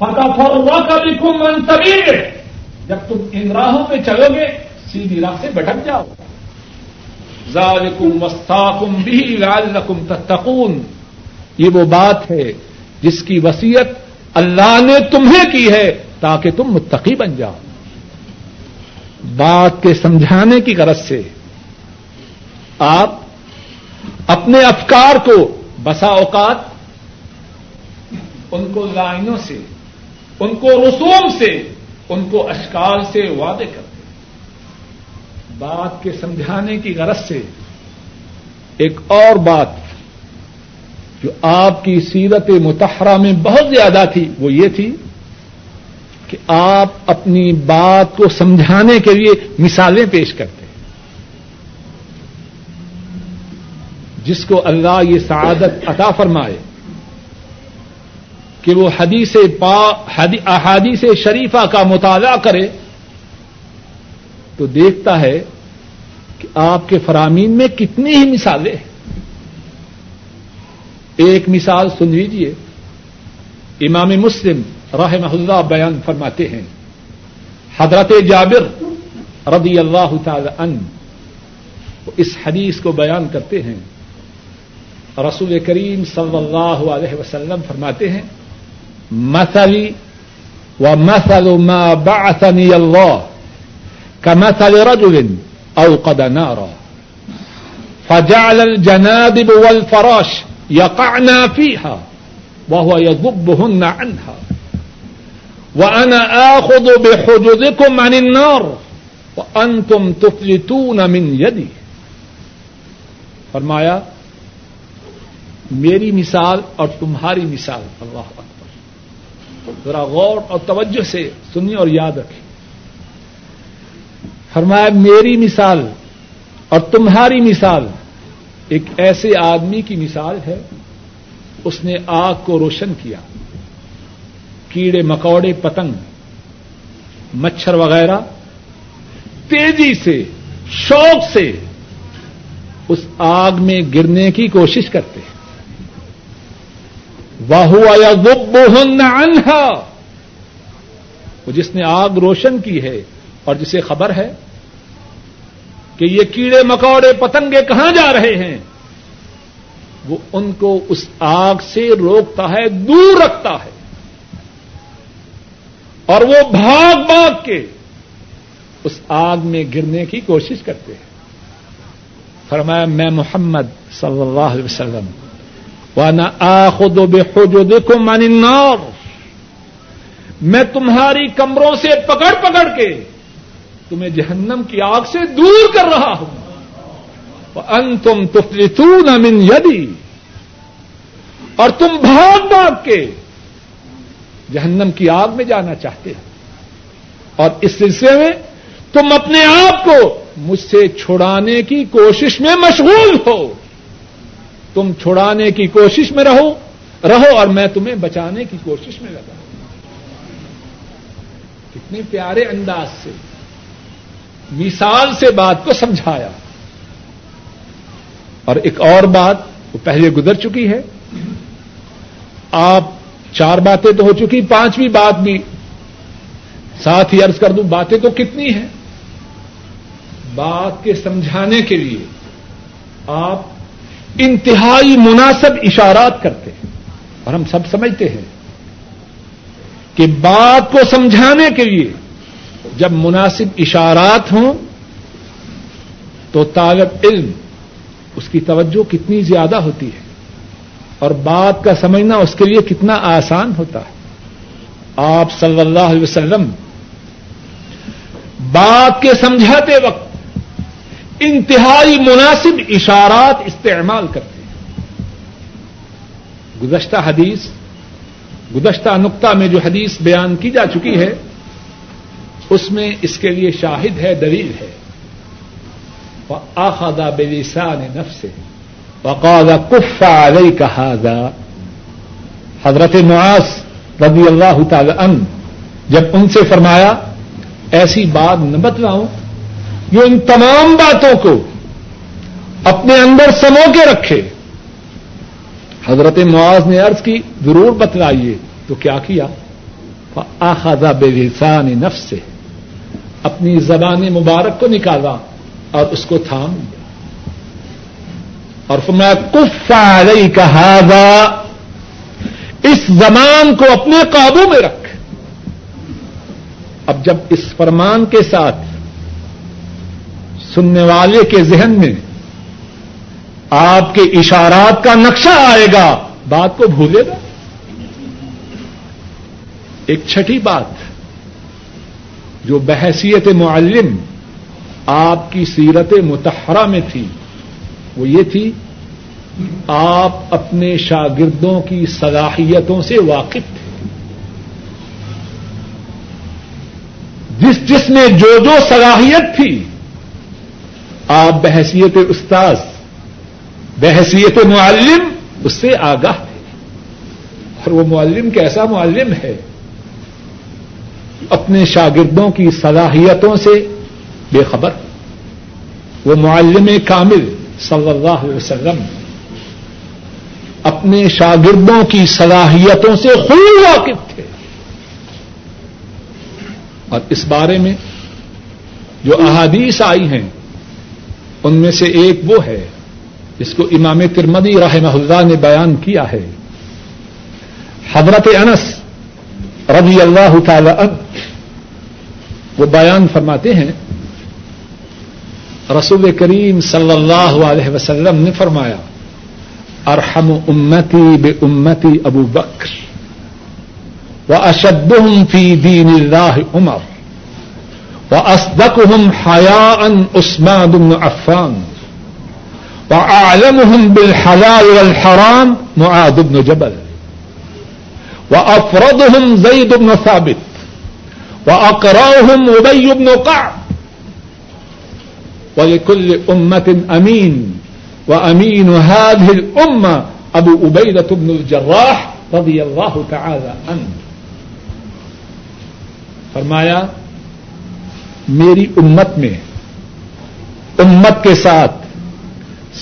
فتح فروا کا بھی کم جب تم ان راہوں پہ چلو گے، سیدھی راہ سے بٹک جاؤ. ذالکم وسطاکم بھی لعلکم تتقون. یہ وہ بات ہے جس کی وسیعت اللہ نے تمہیں کی ہے تاکہ تم متقی بن جاؤ. بات کے سمجھانے کی غرض سے آپ اپنے افکار کو بسا اوقات ان کو لائنوں سے ان کو رسوم سے، ان کو اشکال سے وعدے کرتے بات کے سمجھانے کی غرض سے ایک اور بات جو آپ کی سیرت متحرہ میں بہت زیادہ تھی، وہ یہ تھی کہ آپ اپنی بات کو سمجھانے کے لیے مثالیں پیش کرتے جس کو اللہ یہ سعادت عطا فرمائے۔ کہ وہ حدیث پا احادیث شریفہ کا مطالعہ کرے تو دیکھتا ہے کہ آپ کے فرامین میں کتنی ہی مثالیں ہیں۔ ایک مثال سن لیجیے امام مسلم رحم اللہ بیان فرماتے ہیں۔ حضرت جابر رضی اللہ تعالی ان اس حدیث کو بیان کرتے ہیں۔ رسول کریم صلی اللہ علیہ وسلم فرماتے ہیں مثلی و مثل ما بعثنی اللہ كمثل رجل اوقد نارا فجعل الجنادب والفراش يقعنا فيها وهو يضبهن عنها وأنا آخذ بحجزكم عن النار وأنتم تفلتون من يدي فرمایا، میری مثال اور تمہاری مثال، اللہ اکبر۔ ذرا غور اور توجہ سے سنی اور یاد رکھیں فرمایا، میری مثال اور تمہاری مثال ایک ایسے آدمی کی مثال ہے، اس نے آگ کو روشن کیا، کیڑے، مکوڑے، پتنگ، مچھر وغیرہ، تیزی سے، شوق سے اس آگ میں گرنے کی کوشش کرتے ہیں۔ واہ یا گب انہا وہ جس نے آگ روشن کی ہے، اور جسے خبر ہے کہ یہ کیڑے مکوڑے پتنگے کہاں جا رہے ہیں، وہ ان کو اس آگ سے روکتا ہے، دور رکھتا ہے۔ اور وہ بھاگ بھاگ کے اس آگ میں گرنے کی کوشش کرتے ہیں۔ فرمایا، میں محمد صلی اللہ علیہ وسلم وانا آخد و بے خوجو دیکھو میں تمہاری کمروں سے پکڑ پکڑ کے تمہیں جہنم کی آگ سے دور کر رہا ہوں۔ ان تم تفلتون من یدی اور تم بھاگ بھاگ کے جہنم کی آگ میں جانا چاہتے ہو۔ اور اس سلسلے میں تم اپنے آپ کو مجھ سے چھڑانے کی کوشش میں مشغول ہو۔ تم چھڑانے کی کوشش میں رہو رہو اور میں تمہیں بچانے کی کوشش میں لگا کتنے پیارے انداز سے، مثال سے بات کو سمجھایا۔ اور ایک اور بات، وہ پہلے گزر چکی ہے۔ آپ چار باتیں تو ہو چکی، پانچویں بات بھی۔ ساتھ ہی عرض کر دوں، باتیں تو کتنی ہیں۔ بات کے سمجھانے کے لیے آپ انتہائی مناسب اشارات کرتے ہیں۔ اور ہم سب سمجھتے ہیں کہ بات کو سمجھانے کے لیے جب مناسب اشارات ہوں تو طالب علم اس کی توجہ کتنی زیادہ ہوتی ہے اور بات کا سمجھنا اس کے لیے کتنا آسان ہوتا ہے۔ آپ صلی اللہ علیہ وسلم بات کے سمجھاتے وقت انتہائی مناسب اشارات استعمال کرتے ہیں۔ گزشتہ حدیث، گزشتہ نقطہ میں جو حدیث بیان کی جا چکی ہے، اس میں اس کے لیے شاہد ہے، دلیل ہے۔ آخدا بلسان نفس وقال کف علیہ کہا حضرت معاذ رضی اللہ تعالی ان جب ان سے فرمایا، ایسی بات نہ بتلاؤں جو ان تمام باتوں کو اپنے اندر سمو کے رکھے۔ حضرت معاذ نے عرض کی، ضرور بتلائیے۔ تو کیا کیا؟ آخذہ بے لسان نفس سے اپنی زبان مبارک کو نکالا اور اس کو تھام دیا اور میں کف علیہ کہا اس زمان کو اپنے قابو میں رکھ۔ اب جب اس فرمان کے ساتھ سننے والے کے ذہن میں آپ کے اشارات کا نقشہ آئے گا، بات کو بھولے گا۔ ایک چھٹی بات، جو بحثیت معلم آپ کی سیرت متحرہ میں تھی، وہ یہ تھی، آپ اپنے شاگردوں کی صلاحیتوں سے واقف تھے۔ جس جس میں جو جو صلاحیت تھی آپ بحثیت استاذ، بحثیت معلم، اس سے آگاہ تھے اور وہ معلم کیسا معلم ہے؟ اپنے شاگردوں کی صلاحیتوں سے بے خبر۔ وہ معلم کامل صلی اللہ علیہ وسلم۔ اپنے شاگردوں کی صلاحیتوں سے خود واقف تھے۔ اور اس بارے میں جو احادیث آئی ہیں ان میں سے ایک وہ ہے جس کو امام ترمدی رحمہ اللہ نے بیان کیا ہے۔ حضرت انس رضی اللہ تعالی عنہ وہ بیان فرماتے ہیں، رسول کریم صلی اللہ علیہ وسلم نے فرمایا، ارحم امتی بے امتی ابو بکر، و اشد فی دین اللہ عمر۔ و اسدق حیا عثمان بن عفان. و عالم بالحلال والحرام معاذ بن جبل. و افرد زید بن ثابت. و اقراہم ابئی بن قعب. ولكل أمة أمين. وأمين هذه الأمة أبو أبيدة بن الجراح رضي الله تعالى عنه. فرمایا میری امت میں، امت کے ساتھ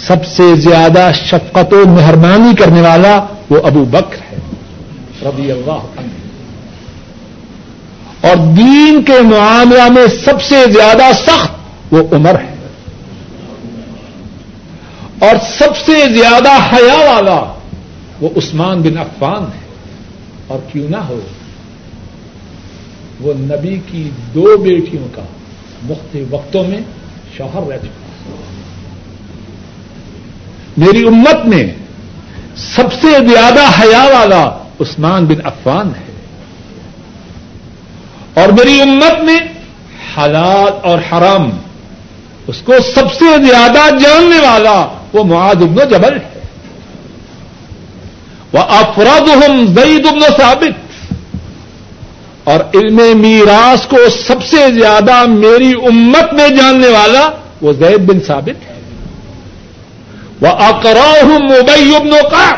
سب سے زیادہ شفقت و مہربانی کرنے والا وہ ابو بکر ہے، رضی اللہ عنہ۔ اور دین کے معاملہ میں سب سے زیادہ سخت وہ عمر ہے۔ اور سب سے زیادہ حیا والا وہ عثمان بن عفان ہے۔ اور کیوں نہ ہو، وہ نبی کی دو بیٹیوں کا مختلف وقتوں میں شوہر رہ چکا۔ میری امت میں سب سے زیادہ حیا والا عثمان بن عفان ہے۔ اور میری امت میں حالات اور حرام اس کو سب سے زیادہ جاننے والا وہ معاذ ابن جبل ہے۔ وہ افراد ہم زید ابن ثابت۔ اور علم میراث کو سب سے زیادہ میری امت میں جاننے والا وہ زید بن ثابت ہے۔ وہ اقراہم مبئی ابن کا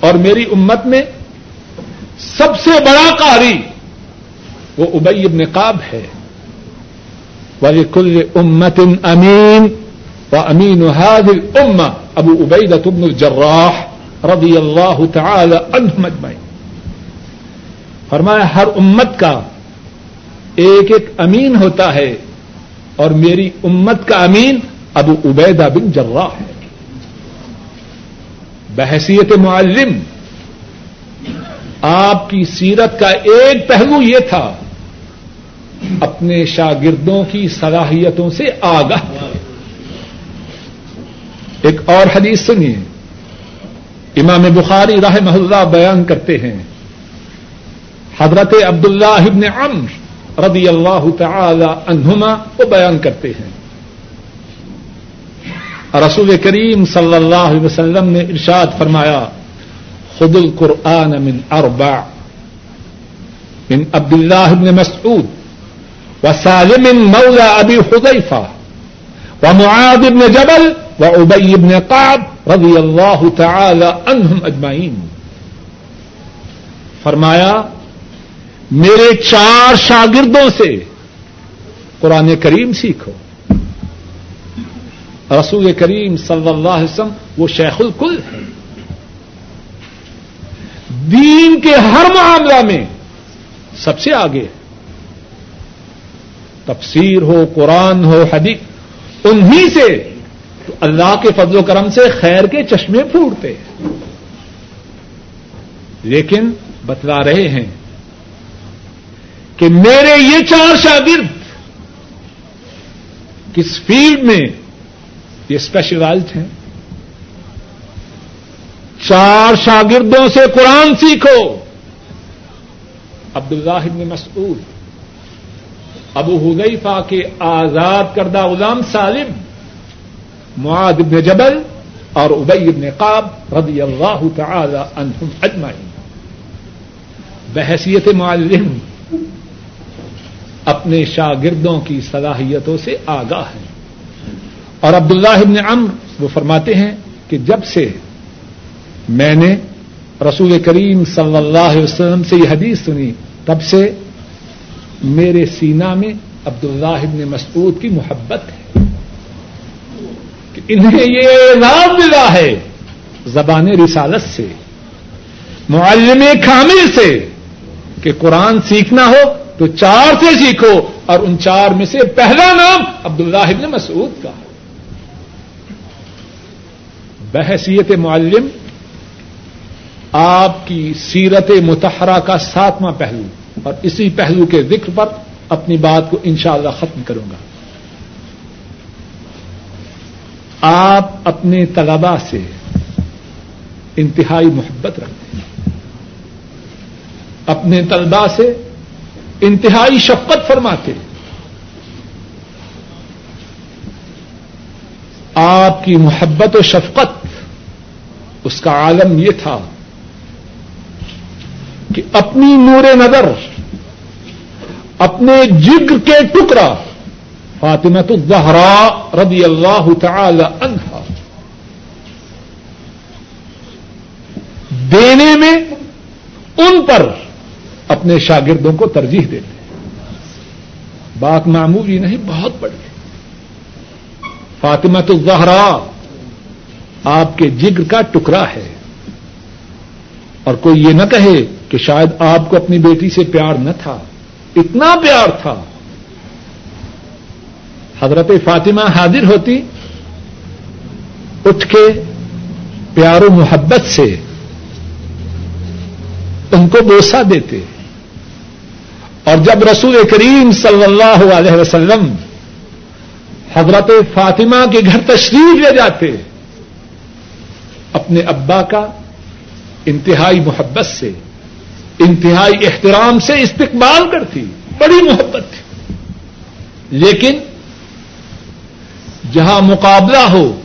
اور میری امت میں سب سے بڑا قاری وہ ابئی ابن قاب ہے۔ وہ کل امت امین و امین هذه الامه ابو عبیدہ بن الجراح رضی اللہ تعالی عنہ مجمعین فرمایا، ہر امت کا ایک ایک امین ہوتا ہے اور میری امت کا امین ابو عبیدہ بن جراح ہے۔ بحثیت معلم، آپ کی سیرت کا ایک پہلو یہ تھا، اپنے شاگردوں کی صلاحیتوں سے آگاہ۔ ایک اور حدیث سنیے، امام بخاری راہ محلہ بیان کرتے ہیں۔ حضرت عبد اللہ ابن عمر رضی اللہ تعالی عنہما وہ بیان کرتے ہیں۔ رسول کریم صلی اللہ علیہ وسلم نے ارشاد فرمایا خد القرآن من اربع، من عبد اللہ ابن مسعود و سالم مولا ابی حذیفہ و معاذ ابن جبل و ابئی ابن قاب رضی اللہ تعالی عنہم اجمعین۔ فرمایا میرے چار شاگردوں سے قرآن کریم سیکھو۔ رسول کریم صلی اللہ علیہ وسلم وہ شیخ الکل ہے دین کے ہر معاملہ میں سب سے آگے ہے تفسیر ہو، قرآن ہو، حدیث، انہی سے تو اللہ کے فضل و کرم سے خیر کے چشمے پھوٹتے ہیں۔ لیکن بتلا رہے ہیں کہ میرے یہ چار شاگرد کس فیلڈ میں یہ اسپیشلائزڈ ہیں؟ چار شاگردوں سے قرآن سیکھو۔ عبد اللہ ابن مسعود، ابو حذیفہ کے آزاد کردہ غلام سالم، معاذ ابن جبل اور ابئی ابن قاب رضی اللہ تعالی عنہم اجمعین۔ بحثیت معلم۔ اپنے شاگردوں کی صلاحیتوں سے آگاہ ہے اور عبداللہ ابن عمر وہ فرماتے ہیں کہ جب سے میں نے رسول کریم صلی اللہ علیہ وسلم سے یہ حدیث سنی، تب سے میرے سینا میں عبداللہ ابن مسعود کی محبت ہے۔ کہ انہیں یہ نام ملا ہے زبان رسالت سے، معلم کامل سے کہ قرآن سیکھنا ہو تو چار سے سیکھو اور ان چار میں سے پہلا نام عبداللہ ابن مسعود کا بحثیت معلم، آپ کی سیرت متحرہ کا ساتواں پہلو اور اسی پہلو کے ذکر پر اپنی بات کو انشاءاللہ ختم کروں گا۔ آپ اپنے طلبا سے انتہائی محبت رکھتے ہیں۔ اپنے طلبا سے انتہائی شفقت فرماتے آپ کی محبت و شفقت اس کا عالم یہ تھا کہ اپنی نور نظر، اپنے جگر کے ٹکڑا فاطمت الزہرا رضی اللہ تعالی عنہا۔ دینے میں ان پر اپنے شاگردوں کو ترجیح دیتے بات معمولی نہیں، بہت بڑی۔ فاطمہ تو زہرا آپ کے جگر کا ٹکڑا ہے۔ اور کوئی یہ نہ کہے کہ شاید آپ کو اپنی بیٹی سے پیار نہ تھا۔ اتنا پیار تھا۔ حضرت فاطمہ حاضر ہوتی، اٹھ کے پیار و محبت سے ان کو بوسا دیتے۔ اور جب رسول کریم صلی اللہ علیہ وسلم حضرت فاطمہ کے گھر تشریف لے جاتے، اپنے ابا کا انتہائی محبت سے، انتہائی احترام سے استقبال کرتی، بڑی محبت تھی۔ لیکن جہاں مقابلہ ہو،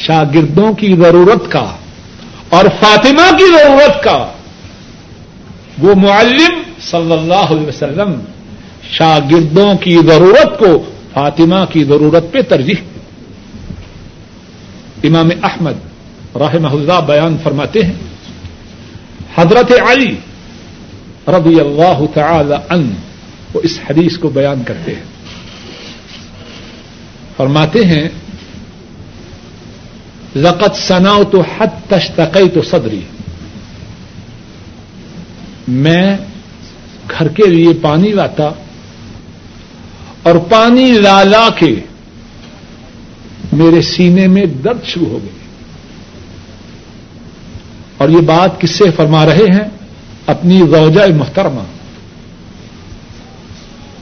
شاگردوں کی ضرورت کا اور فاطمہ کی ضرورت کا، وہ معلم صلی اللہ علیہ وسلم، شاگردوں کی ضرورت کو فاطمہ کی ضرورت پہ ترجیح امام احمد رحمہ اللہ بیان فرماتے ہیں، حضرت علی رضی اللہ تعالی ان وہ اس حدیث کو بیان کرتے ہیں۔ فرماتے ہیں لقت سناؤ تو حد تشتقی تو صدری میں گھر کے لیے پانی لاتا اور پانی لا لا کے میرے سینے میں درد شروع ہو گئی اور یہ بات کس سے فرما رہے ہیں اپنی روجہ محترمہ۔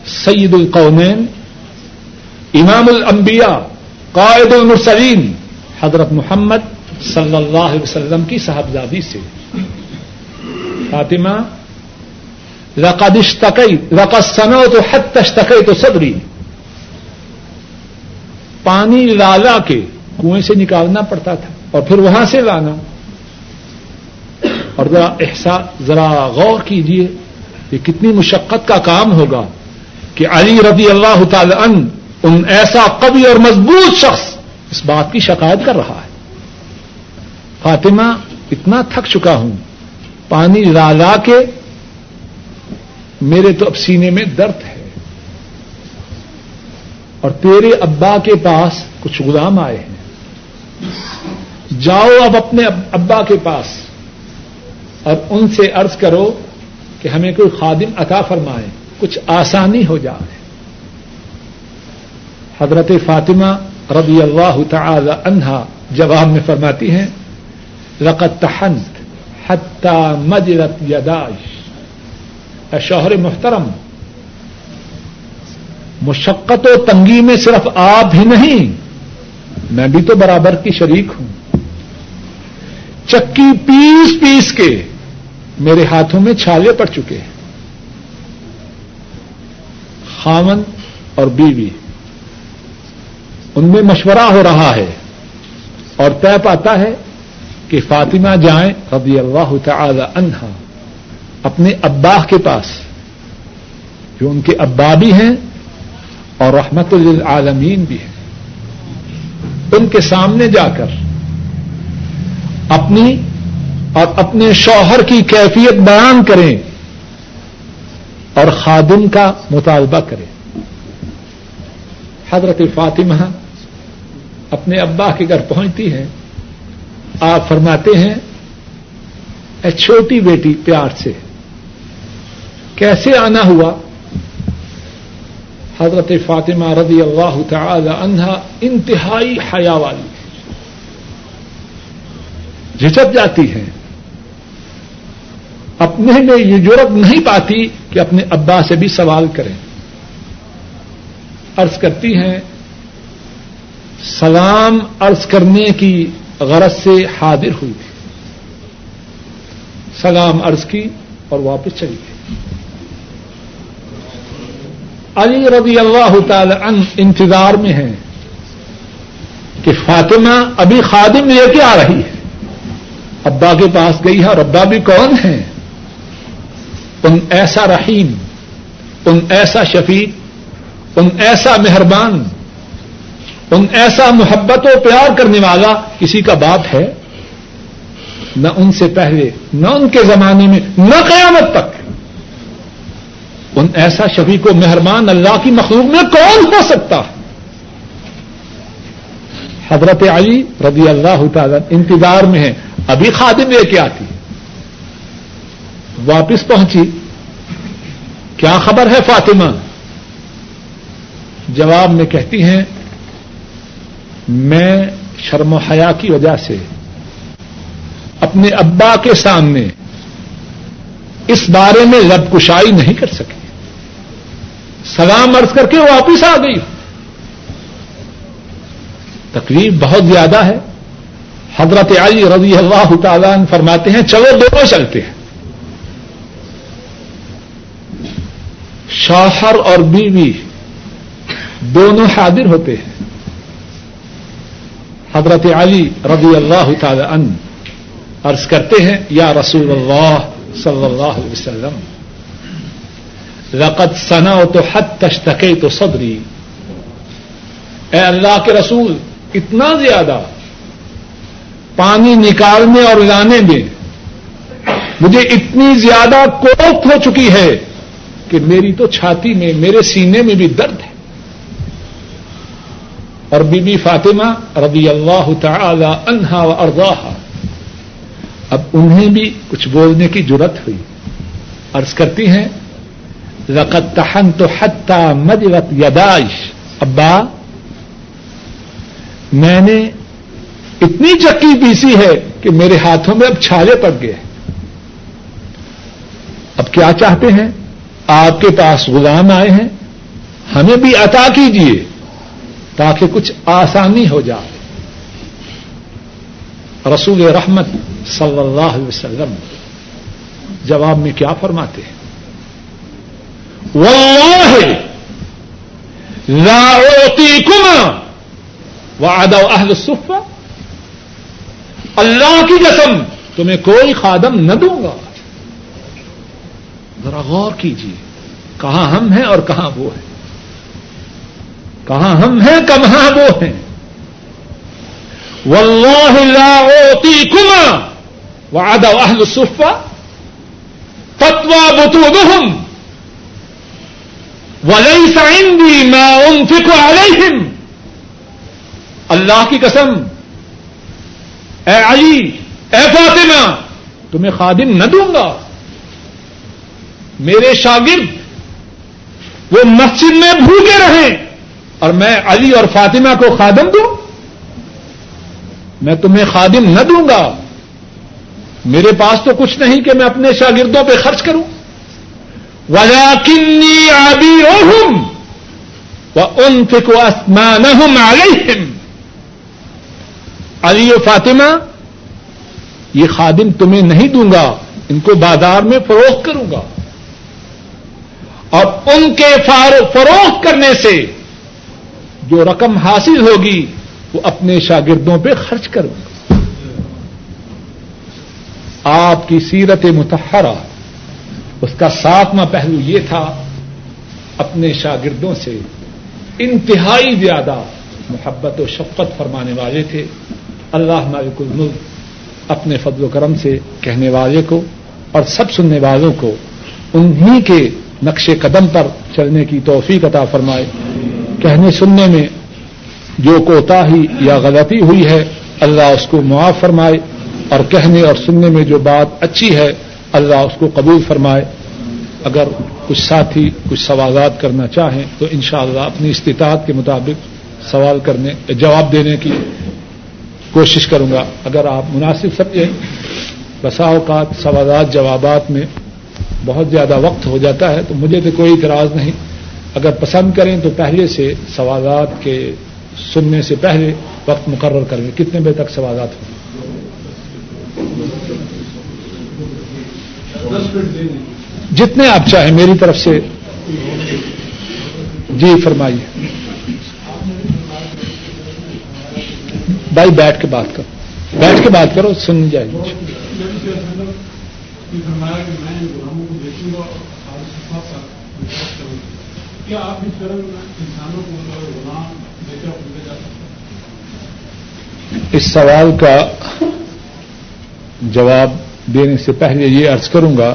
سید القونین امام الانبیاء، قائد المرسلین، حضرت محمد صلی اللہ علیہ وسلم کی صاحبزادی سے۔ فاطمہ اشتقی لقد سنو تو حت اشتقی تو صدری پانی لالا کے کنویں سے نکالنا پڑتا تھا اور پھر وہاں سے لانا۔ اور ذرا احساس، ذرا غور کیجیے یہ کتنی مشقت کا کام ہوگا کہ علی رضی اللہ تعالی ان ان ایسا قوی اور مضبوط شخص اس بات کی شکایت کر رہا ہے۔ فاطمہ اتنا تھک چکا ہوں، پانی لا لا کے میرے تو اب سینے میں درد ہے۔ اور تیرے ابا کے پاس کچھ غلام آئے ہیں۔ جاؤ اب اپنے ابا کے پاس اور ان سے ارض کرو کہ ہمیں کوئی خادم عطا فرمائے، کچھ آسانی ہو جائے۔ حضرت فاطمہ رضی اللہ تعالی عنہا جواب میں فرماتی ہیں لقت تحنت حتی مجرت یداش. شوہر محترم، مشقت و تنگی میں صرف آپ ہی نہیں، میں بھی تو برابر کی شریک ہوں۔ چکی پیس پیس کے میرے ہاتھوں میں چھالے پڑ چکے ہیں۔ خامن اور بیوی، ان میں مشورہ ہو رہا ہے اور طے پاتا ہے کہ فاطمہ جائیں رضی اللہ تعالی عنہا۔ اپنے ابا کے پاس، جو ان کے ابا بھی ہیں اور رحمت للعالمین بھی ہیں۔ ان کے سامنے جا کر اپنی اور اپنے شوہر کی کیفیت بیان کریں اور خادم کا مطالبہ کریں۔ حضرت فاطمہ اپنے ابا کے گھر پہنچتی ہیں، آپ فرماتے ہیں، اے چھوٹی بیٹی پیار سے کیسے آنا ہوا؟ حضرت فاطمہ رضی اللہ تعالی عنہا انتہائی حیا والی جھجک جاتی ہیں اپنے میں یہ ضرورت نہیں پاتی کہ اپنے ابا سے بھی سوال کریں۔ ارض کرتی ہیں، سلام ارض کرنے کی غرض سے حاضر ہوئی۔ تھی سلام ارض کی اور واپس چلی گئی۔ علی رضی اللہ تعالی عنہ انتظار میں ہیں کہ فاطمہ ابھی خادم لے کے آ رہی ہے۔ ابا کے پاس گئی ہے اور ابا بھی کون ہے؟ ان ایسا رحیم ان ایسا شفیق ان ایسا مہربان ان ایسا محبت و پیار کرنے والا کسی کا باپ ہے؟ نہ ان سے پہلے، نہ ان کے زمانے میں، نہ قیامت تک۔ ان ایسا شفیق و مہربان اللہ کی مخلوق میں کون ہو سکتا؟ حضرت علی رضی اللہ تعالی انتظار میں ہے ابھی خادم لے کے آتی۔ واپس پہنچی۔ کیا خبر ہے فاطمہ؟ جواب میں کہتی ہیں، میں شرم و حیا کی وجہ سے اپنے ابا کے سامنے اس بارے میں لب کشائی نہیں کر سکی۔ سلام عرض کر کے واپس آ گئی۔ تکلیف بہت زیادہ ہے۔ حضرت علی رضی اللہ تعالیٰ فرماتے ہیں، چلو دونوں چلتے ہیں۔ شوہر اور بیوی دونوں حاضر ہوتے ہیں۔ حضرت علی رضی اللہ تعالی عنہ عرض کرتے ہیں، یا رسول اللہ صلی اللہ علیہ وسلم لقد سنا تو حد تشتقے تو صدری اے اللہ کے رسول، اتنا زیادہ پانی نکالنے اور لانے میں مجھے اتنی زیادہ کوفت ہو چکی ہے کہ میری تو چھاتی میں، میرے سینے میں بھی درد ہے۔ اور بی بی فاطمہ رضی اللہ تعالی عنہا و ارضاہا، اب انہیں بھی کچھ بولنے کی ضرورت ہوئی۔ عرض کرتی ہیں لقد تحن تو حتہ مجرت یداش ابا، میں نے اتنی چکی پیسی ہے کہ میرے ہاتھوں میں اب چھالے پڑ گئے اب کیا چاہتے ہیں؟ آپ کے پاس غلام آئے ہیں، ہمیں بھی عطا کیجیے تاکہ کچھ آسانی ہو جائے۔ رسول رحمت صلی اللہ علیہ وسلم جواب میں کیا فرماتے ہیں؟ کما وعدہ اہل صفا اللہ کی قسم تمہیں کوئی خادم نہ دوں گا. ذرا غور کیجیے. کہاں ہم ہیں اور کہاں وہ ہیں؟ کہاں ہم ہیں کہاں وہ ہیں؟ واللہ لا اوتیکما وعد اہل الصفہ فتوى بطونهم. وليس عندي ما انفق عليهم۔ اللہ کی قسم۔ اے علی، اے فاطمہ، تمہیں خادم نہ دوں گا۔ میرے شاگرد وہ مسجد میں بھوکے رہیں۔ اور میں علی اور فاطمہ کو خادم دوں۔ میں تمہیں خادم نہ دوں گا۔ میرے پاس تو کچھ نہیں کہ میں اپنے شاگردوں پہ خرچ کروں۔ وجا کنی آبی روحم و ان فکو اسمان علی و فاطمہ، یہ خادم تمہیں نہیں دوں گا، ان کو بازار میں فروخت کروں گا۔ اور ان کے فروخت کرنے سے جو رقم حاصل ہوگی، وہ اپنے شاگردوں پہ خرچ کروں گا۔ آپ کی سیرت متحرہ اس کا ساتواں پہلو یہ تھا، اپنے شاگردوں سے انتہائی زیادہ محبت و شفقت فرمانے والے تھے۔ اللہ مالک الملک اپنے فضل و کرم سے کہنے والے کو اور سب سننے والوں کو انہی کے نقش قدم پر چلنے کی توفیق عطا فرمائے۔ کہنے سننے میں جو کوتا ہی یا غلطی ہوئی ہے، اللہ اس کو معاف فرمائے اور کہنے اور سننے میں جو بات اچھی ہے اللہ اس کو قبول فرمائے۔ اگر کچھ ساتھی کچھ سوالات کرنا چاہیں تو انشاءاللہ اپنی استطاعت کے مطابق سوال کرنے، جواب دینے کی کوشش کروں گا۔ اگر آپ مناسب سمجھیں، بسا اوقات سوالات، جوابات میں بہت زیادہ وقت ہو جاتا ہے تو مجھے تو کوئی اعتراض نہیں۔ اگر پسند کریں تو پہلے سے سوالات کے سننے سے پہلے وقت مقرر کریں کتنے بجے تک سوالات ہوں؟ جتنے آپ چاہیں میری طرف سے۔ جی فرمائیے۔ بھائی بیٹھ کے بات کرو۔ بیٹھ کے بات کرو سن جائے۔ گی اس سوال کا جواب دینے سے پہلے یہ ارض کروں گا،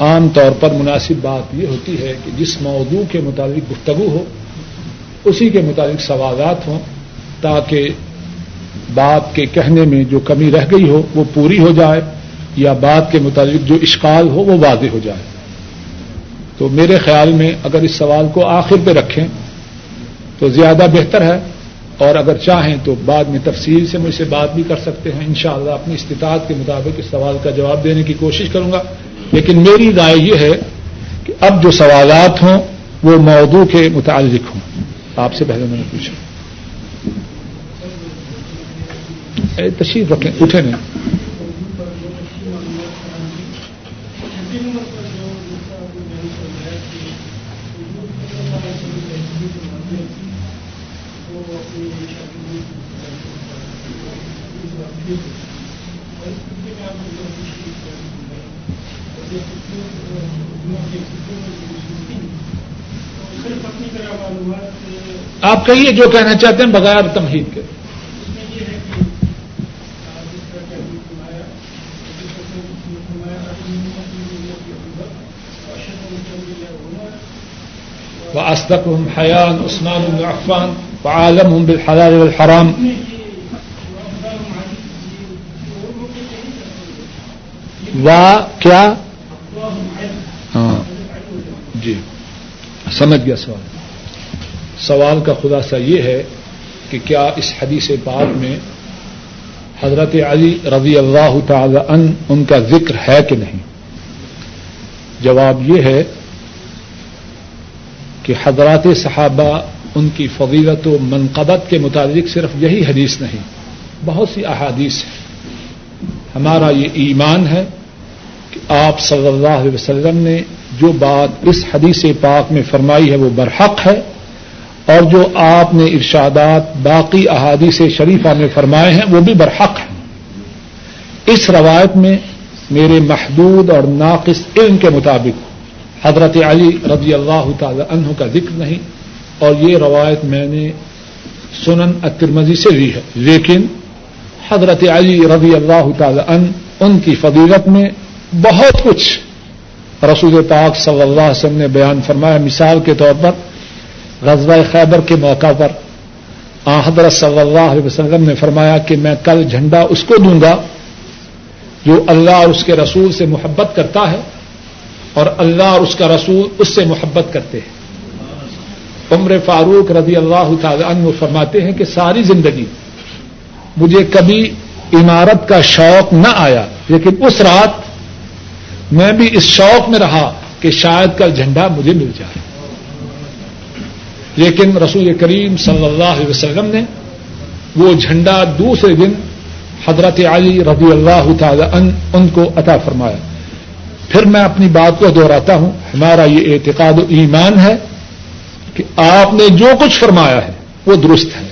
عام طور پر مناسب بات یہ ہوتی ہے کہ جس موضوع کے مطابق گفتگو ہو، اسی کے مطابق سوالات ہوں، تاکہ بات کے کہنے میں جو کمی رہ گئی ہو وہ پوری ہو جائے یا بات کے مطابق جو اشکال ہو وہ واضح ہو جائے۔ تو میرے خیال میں اگر اس سوال کو آخر پہ رکھیں تو زیادہ بہتر ہے۔ اور اگر چاہیں تو بعد میں تفصیل سے مجھ سے بات بھی کر سکتے ہیں۔ انشاءاللہ اپنی استطاعت کے مطابق اس سوال کا جواب دینے کی کوشش کروں گا۔ لیکن میری رائے یہ ہے کہ اب جو سوالات ہوں وہ موضوع کے متعلق ہوں۔ آپ سے پہلے میں نے پوچھا۔ تشریف رکھیں، اٹھے نہیں۔ آپ کہیے جو کہنا چاہتے ہیں بغیر تمہید کے۔ وہ استق ہوں حیان عثمان العفان و ہوں بالحلال والحرام. وا کیا؟ ہاں جی۔ سمجھ گیا سوال۔ سوال کا خلاصہ یہ ہے کہ کیا اس حدیث پاک میں حضرت علی رضی اللہ تعالی ان ان کا ذکر ہے کہ نہیں؟ جواب یہ ہے کہ حضرات صحابہ ان کی فضیلت و منقبت کے مطابق صرف یہی حدیث نہیں، بہت سی احادیث ہیں۔ ہمارا یہ ایمان ہے کہ آپ صلی اللہ علیہ وسلم نے جو بات اس حدیث پاک میں فرمائی ہے وہ برحق ہے، اور جو آپ نے ارشادات باقی احادیث شریفہ میں فرمائے ہیں وہ بھی برحق ہیں۔ اس روایت میں میرے محدود اور ناقص علم کے مطابق حضرت علی رضی اللہ تعالی عنہ کا ذکر نہیں اور یہ روایت میں نے سنن اترمزی سے لی ہے۔ لیکن حضرت علی رضی اللہ تعالی عنہ ان کی فضیلت میں بہت کچھ رسول پاک صلی اللہ علیہ وسلم نے بیان فرمایا۔ مثال کے طور پر غزوہ خیبر کے موقع پر آ حضرت صلی اللہ علیہ وسلم نے فرمایا کہ میں کل جھنڈا اس کو دوں گا جو اللہ اور اس کے رسول سے محبت کرتا ہے اور اللہ اور اس کا رسول اس سے محبت کرتے ہیں۔ عمر فاروق رضی اللہ تعالی عنہ فرماتے ہیں کہ ساری زندگی مجھے کبھی عمارت کا شوق نہ آیا، لیکن اس رات میں بھی اس شوق میں رہا کہ شاید کل جھنڈا مجھے مل جائے۔ لیکن رسول کریم صلی اللہ علیہ وسلم نے وہ جھنڈا دوسرے دن حضرت علی رضی اللہ تعالی ان ان کو عطا فرمایا۔ پھر میں اپنی بات کو دہراتا ہوں، ہمارا یہ اعتقاد و ایمان ہے کہ آپ نے جو کچھ فرمایا ہے وہ درست ہے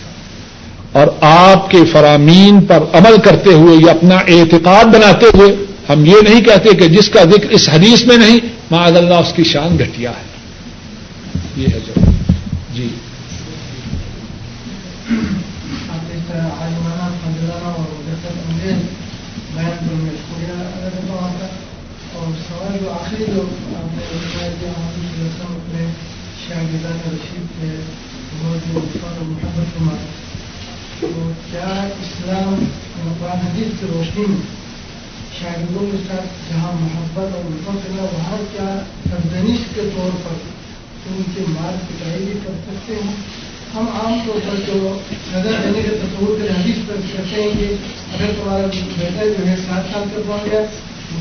اور آپ کے فرامین پر عمل کرتے ہوئے یا اپنا اعتقاد بناتے ہوئے ہم یہ نہیں کہتے کہ جس کا ذکر اس حدیث میں نہیں معذ اللہ اس کی شان گھٹیا ہے۔ یہ ہے جو۔ جی۔ آخری جو اپنے شاہدان رشید کے بہت محبت کمار تو کیا اسلام قرآن حدیث کی روشنی میں شاگردوں کے ساتھ جہاں محبت اور الفت ہے وہاں کیا تبدنش کے طور پر ان کے مار پٹائی بھی کر سکتے ہیں ہم عام طور پر جو سزا دینے کے تصور کے حدیث پر کہتے ہیں کہ اگر تمہارا بیٹا جو ہے سات سال کے پہنچ گیا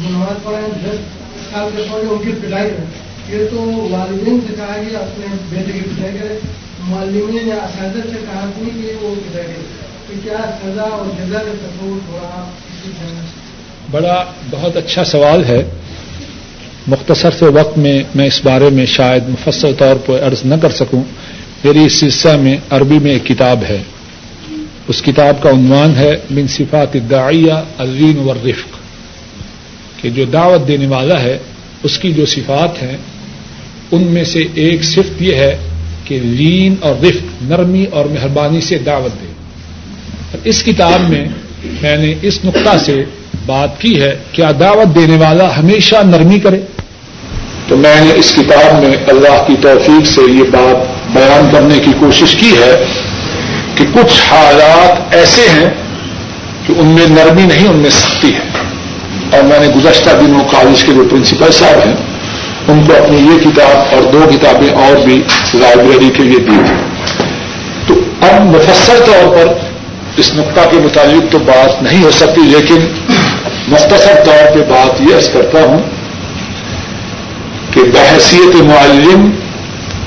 نماز پڑھائیں، دس سال کے پہنچ ان کی پٹائی کریں۔ یہ تو والدین سے کہا گیا اپنے بیٹے کی پٹائی کرے۔ معلمین یا اساتذہ سے کہا نہیں کہ وہ پٹائی کرے۔ تو کیا سزا اور جزا کا تصور تھوڑا اسی بڑا بہت اچھا سوال ہے۔ مختصر سے وقت میں میں اس بارے میں شاید مفصل طور پر عرض نہ کر سکوں۔ میری اس سلسلہ میں عربی میں ایک کتاب ہے۔ اس کتاب کا عنوان ہے بن صفات الداعیہ الرین والرفق۔ کہ جو دعوت دینے والا ہے، اس کی جو صفات ہیں ان میں سے ایک صفت یہ ہے کہ لین اور رفق، نرمی اور مہربانی سے دعوت دے۔ اور اس کتاب میں میں نے اس نقطہ سے بات کی ہے، کیا دعوت دینے والا ہمیشہ نرمی کرے؟ تو میں نے اس کتاب میں اللہ کی توفیق سے یہ بات بیان کرنے کی کوشش کی ہے کہ کچھ حالات ایسے ہیں کہ ان میں نرمی نہیں، ان میں سختی ہے۔ اور میں نے گزشتہ دنوں کالج کے جو پرنسپل صاحب ہیں ان کو اپنی یہ کتاب اور دو کتابیں اور بھی لائبریری کے لیے دی تھی۔ تو اب مفصل طور پر اس نقطہ کے متعلق تو بات نہیں ہو سکتی، لیکن مختصر طور پہ بات یہ عرض کرتا ہوں کہ بحثیت معلم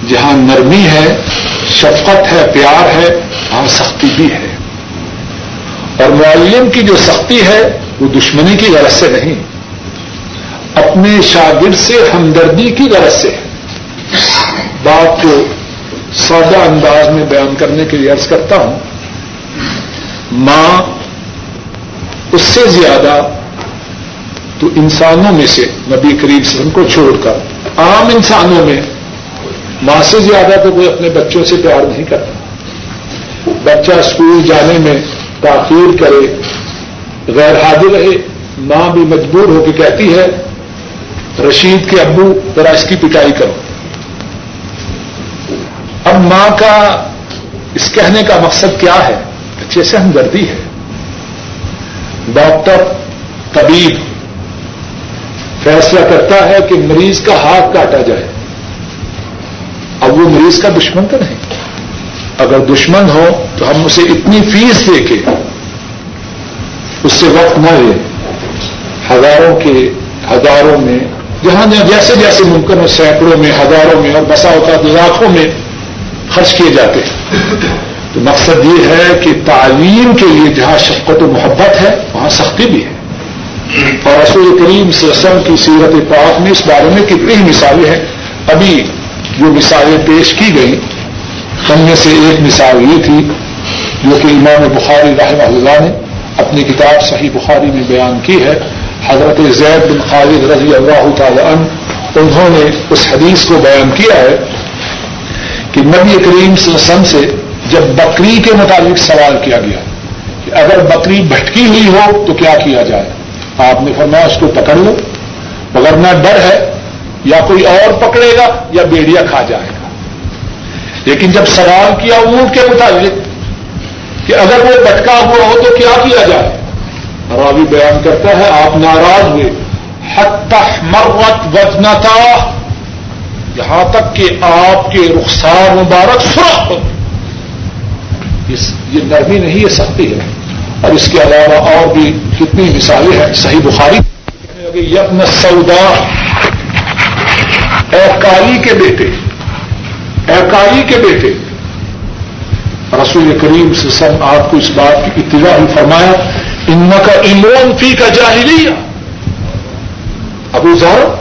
جہاں نرمی ہے، شفقت ہے، پیار ہے، وہاں سختی بھی ہے۔ اور معلم کی جو سختی ہے، وہ دشمنی کی غرض سے نہیں۔ اپنے شاگرد سے، ہمدردی کی غرض سے۔ بات کو سادہ انداز میں بیان کرنے کے لیے عرض کرتا ہوں۔ ماں اس سے زیادہ تو انسانوں میں سے، نبی کریم وسلم کو چھوڑ کر عام انسانوں میں ماں سے زیادہ تو کوئی اپنے بچوں سے پیار نہیں کرتا۔ بچہ اسکول جانے میں تاخیر کرے، غیر حاضر رہے، ماں بھی مجبور ہو کے کہتی ہے رشید کے ابو ذرا اس کی پٹائی کرو۔ اب ماں کا اس کہنے کا مقصد کیا ہے؟ اچھے سے ہمدردی ہے۔ ڈاکٹر طبیب فیصلہ کرتا ہے کہ مریض کا ہاتھ کاٹا جائے۔ اب وہ مریض کا دشمن تو نہیں۔ اگر دشمن ہو تو ہم اسے اتنی فیس دے کے اس سے وقت نہ لیں ہزاروں کے ہزاروں میں جہاں جہاں جیسے جیسے ممکن ہو سینکڑوں میں، ہزاروں میں اور بسا اوقات لاکھوں میں خرچ کیے جاتے ہیں۔ تو مقصد یہ ہے کہ تعلیم کے لیے جہاں شفقت و محبت ہے، وہاں سختی بھی ہے۔ اور رسول کریم وسلم کی سیرت پاک میں اس بارے میں کتنی ہی مثالیں ہیں۔ ابھی جو مثالیں پیش کی گئی ان میں سے ایک مثال یہ تھی جو کہ امام بخاری رحمہ اللہ نے اپنی کتاب صحیح بخاری میں بیان کی ہے۔ حضرت زید بن خالد رضی اللہ تعالی عنہ، انہوں نے اس حدیث کو بیان کیا ہے کہ نبی کریم وسلم سے جب بکری کے مطابق سوال کیا گیا کہ اگر بکری بھٹکی ہوئی ہو تو کیا کیا جائے؟ آپ نے فرمایا اس کو پکڑ لو مگر نہ ڈر ہے، یا کوئی اور پکڑے گا یا بیڑیا کھا جائے گا۔ لیکن جب سوال کیا اونٹ کے مطابق کہ اگر وہ بٹکا ہوا ہو تو کیا کیا جائے؟ راوی بیان کرتا ہے، آپ ناراض ہوئے۔ حتح مرت وزنتا یہاں تک کہ آپ کے رخسار مبارک سرخ ہو۔ یہ نرمی نہیں، یہ سختی ہے۔ اور اس کے علاوہ اور بھی کتنی مثالیں ہیں، صحیح بخاری۔ یتن سودا اے کالی کے بیٹے۔ اے کالی کے بیٹے۔ رسول کریم سے سب آپ کو اس بات کی اطلاع ہی فرمایا ان کا امون فی کا جاہلی ابو ذر،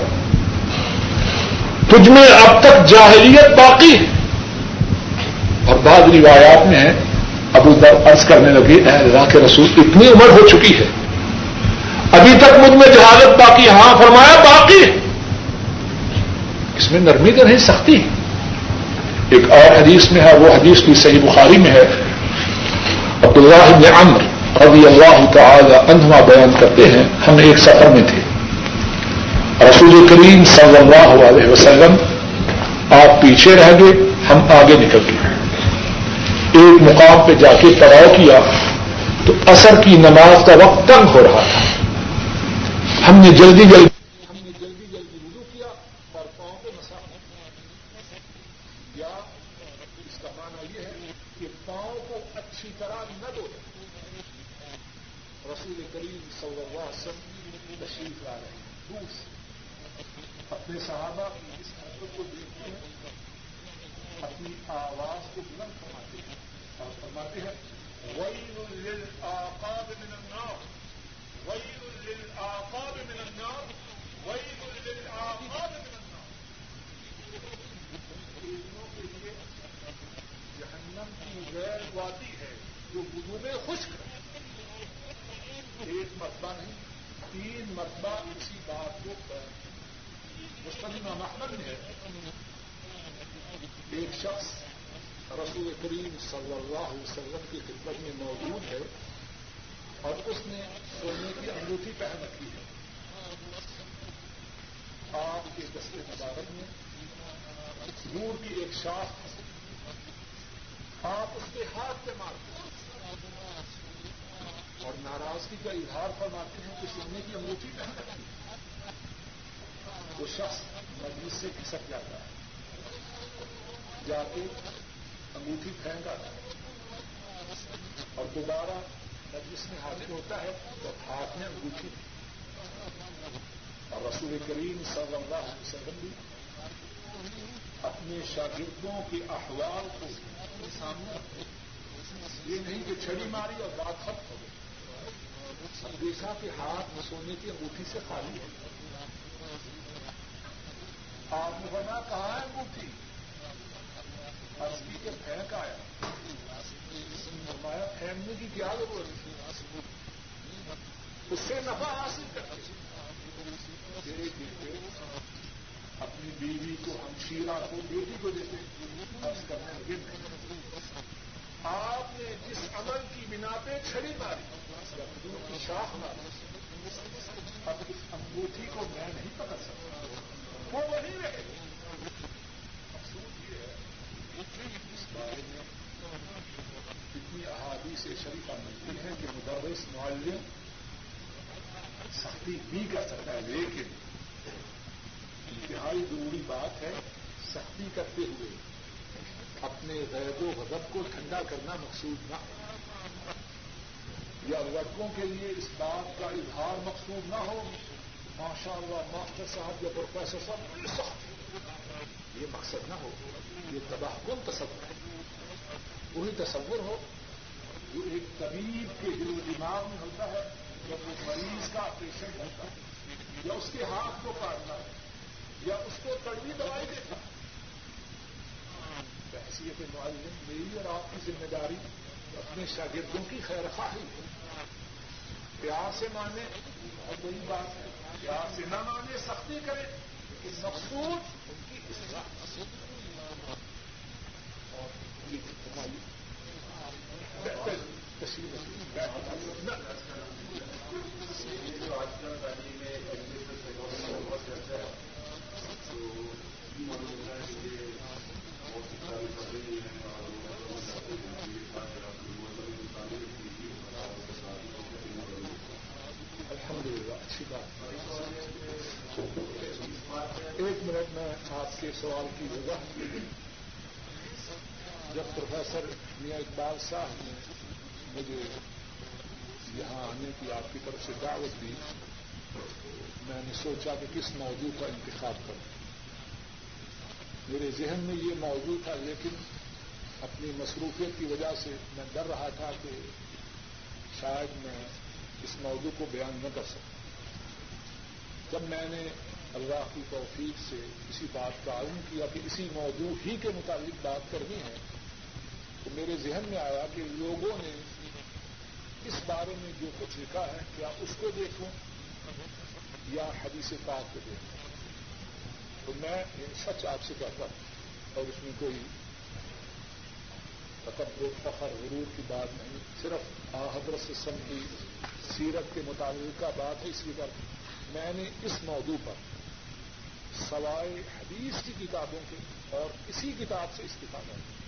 تجھ میں اب تک جاہلیت باقی ہے۔ اور بعض روایات میں ابو ذر عرض کرنے لگے اے اللہ کے رسول، اتنی عمر ہو چکی ہے۔ ابھی تک مجھ میں جہالت باقی ہاں فرمایا، باقی ہے۔ اس میں نرمی تو نہیں، سختی۔ ایک اور حدیث میں ہے، وہ حدیث کی صحیح بخاری میں ہے۔ عبداللہ بن عمر رضی اللہ تعالی عنہما بیان کرتے ہیں، ہم ایک سفر میں تھے۔ رسول کریم صلی اللہ علیہ وسلم آپ پیچھے رہ گئے، ہم آگے نکل گئے۔ ایک مقام پہ جا کے پڑاؤ کیا تو اثر کی نماز کا وقت تنگ ہو رہا تھا۔ ہم نے جلدی جلدی رسول کریم صلی اللہ علیہ وسلم تشریف لا رہے ہیں، دور سے۔ اپنے صحابہ کی اس حرکت کو دیکھتے ہیں، اپنی آواز کو بلند فرماتے ہیں۔ اور فرماتے ہیں، وَيْلٌ لِلْآقَابِ مِنَ النَّارِ، وَيْلٌ لِلْآقَابِ مِنَ النَّارِ، وَيْلٌ لِلْآقَابِ مِنَ النَّارِ۔ انوں کے لیے جہنم کی غیر وادی ہے، جو گزرے خشک ہے۔ ایک مرتبہ نہیں، تین مرتبہ اسی بات کو مسلمہ محمد میں ہے ایک شخص رسول کریم صلی اللہ علیہ وسلم کی خدمت میں موجود ہے اور اس نے سونے کی انگوٹھی پہن رکھی ہے۔ آپ کے دستے مبارک میں دور کی ایک شاخ، آپ اس کے ہاتھ سے مارتے ہیں۔ اور ناراضگی کا اظہار فرماتے ہیں کہ سننے کی انگوٹھی پہن رکھی۔ وہ شخص مجلس سے کھسک جاتا ہے۔ جا کے انگوٹھی پھینکا اور دوبارہ مجلس میں حاضر ہوتا ہے تو ہاتھ میں انگوٹھی۔ اور رسول کریم صلی اللہ علیہ وسلم بھی اپنے شاگردوں کے احوال کو سامنے یہ نہیں کہ چھڑی ماری اور بات ختم ہو گئی۔ دیکھا کہ ہاتھ سونے کی انگوٹھی سے خالی ہے۔ آپ نے بنا کہاں ہے انگوٹھی؟ اصلی کے پھینک آیا۔ فرمایا، پھینکنے کی کیا ضرورت اس سے نفع حاصل کرتے اپنی بیوی کو ہم شیرا کو بیٹی کو دیتے کرنے لگے آپ نے جس عمل کی بنا پہ چھڑی ماری کی شاخ ماری۔ اب اس انگوٹھی کو میں نہیں پکڑ سکتا۔ وہ وہی رہے۔ افسوس یہ ہے اس بارے میں اتنی احادی سے شریفہ ملتی ہے کہ مدرس معلم سختی بھی کر سکتا ہے، لیکن انتہائی ضروری بات ہے سختی کرتے ہوئے۔ اپنے غیب و غضب کو ٹھنڈا کرنا مقصود نہ ہو۔ یا لڑکوں کے لیے اس بات کا اظہار مقصود نہ ہو۔ ماشاء اللہ ماسٹر صاحب یا پروفیسر صاحب، یہ مقصد نہ ہو۔ یہ تباہ کن تصور ہے۔ وہی تصور ہو جو ایک طبیب کے دل و دماغ میں ہوتا ہے، جب وہ مریض کا پیشنٹ ہوتا ہے، یا اس کے ہاتھ کو کاٹنا ہے، یا اس کو کڑوی دوائی دیتا حیثیت معلم میری اور آپ کی ذمہ داری اپنے شاگردوں کی خیر خواہی پیار سے مانے اور وہی بات ہے۔ پیار سے نہ مانے سختی کرے لیکن مقصود ان کی اصلاح اور بہتر آج کل تعلیم میں الحمد للہ اچھی بات آپ کے سوال کی وجہ جب پروفیسر میاں اقبال صاحب نے مجھے یہاں آنے کی آپ کی طرف سے دعوت دی۔ میں نے سوچا کہ کس موضوع کا انتخاب کروں۔ میرے ذہن میں یہ موضوع تھا، لیکن اپنی مصروفیت کی وجہ سے میں ڈر رہا تھا کہ شاید میں اس موضوع کو بیان نہ کر سکوں۔ جب میں نے اللہ کی توفیق سے کسی بات کا عزم کیا کہ اسی موضوع ہی کے متعلق بات کرنی ہے میرے ذہن میں آیا کہ لوگوں نے اس بارے میں جو کچھ لکھا ہے، کیا اس کو دیکھوں یا حدیث پاک کو دیکھوں؟ تو میں سچ آپ سے کہتا ہوں اور اس میں کوئی تکبر، فخر، غرور کی بات نہیں، صرف حضرت سم کی سیرت کے مطابق کا بات ہے، اس لیے میں نے اس موضوع پر سوائے حدیث کی کتابوں کے اور اسی کتاب سے استفادہ کیا۔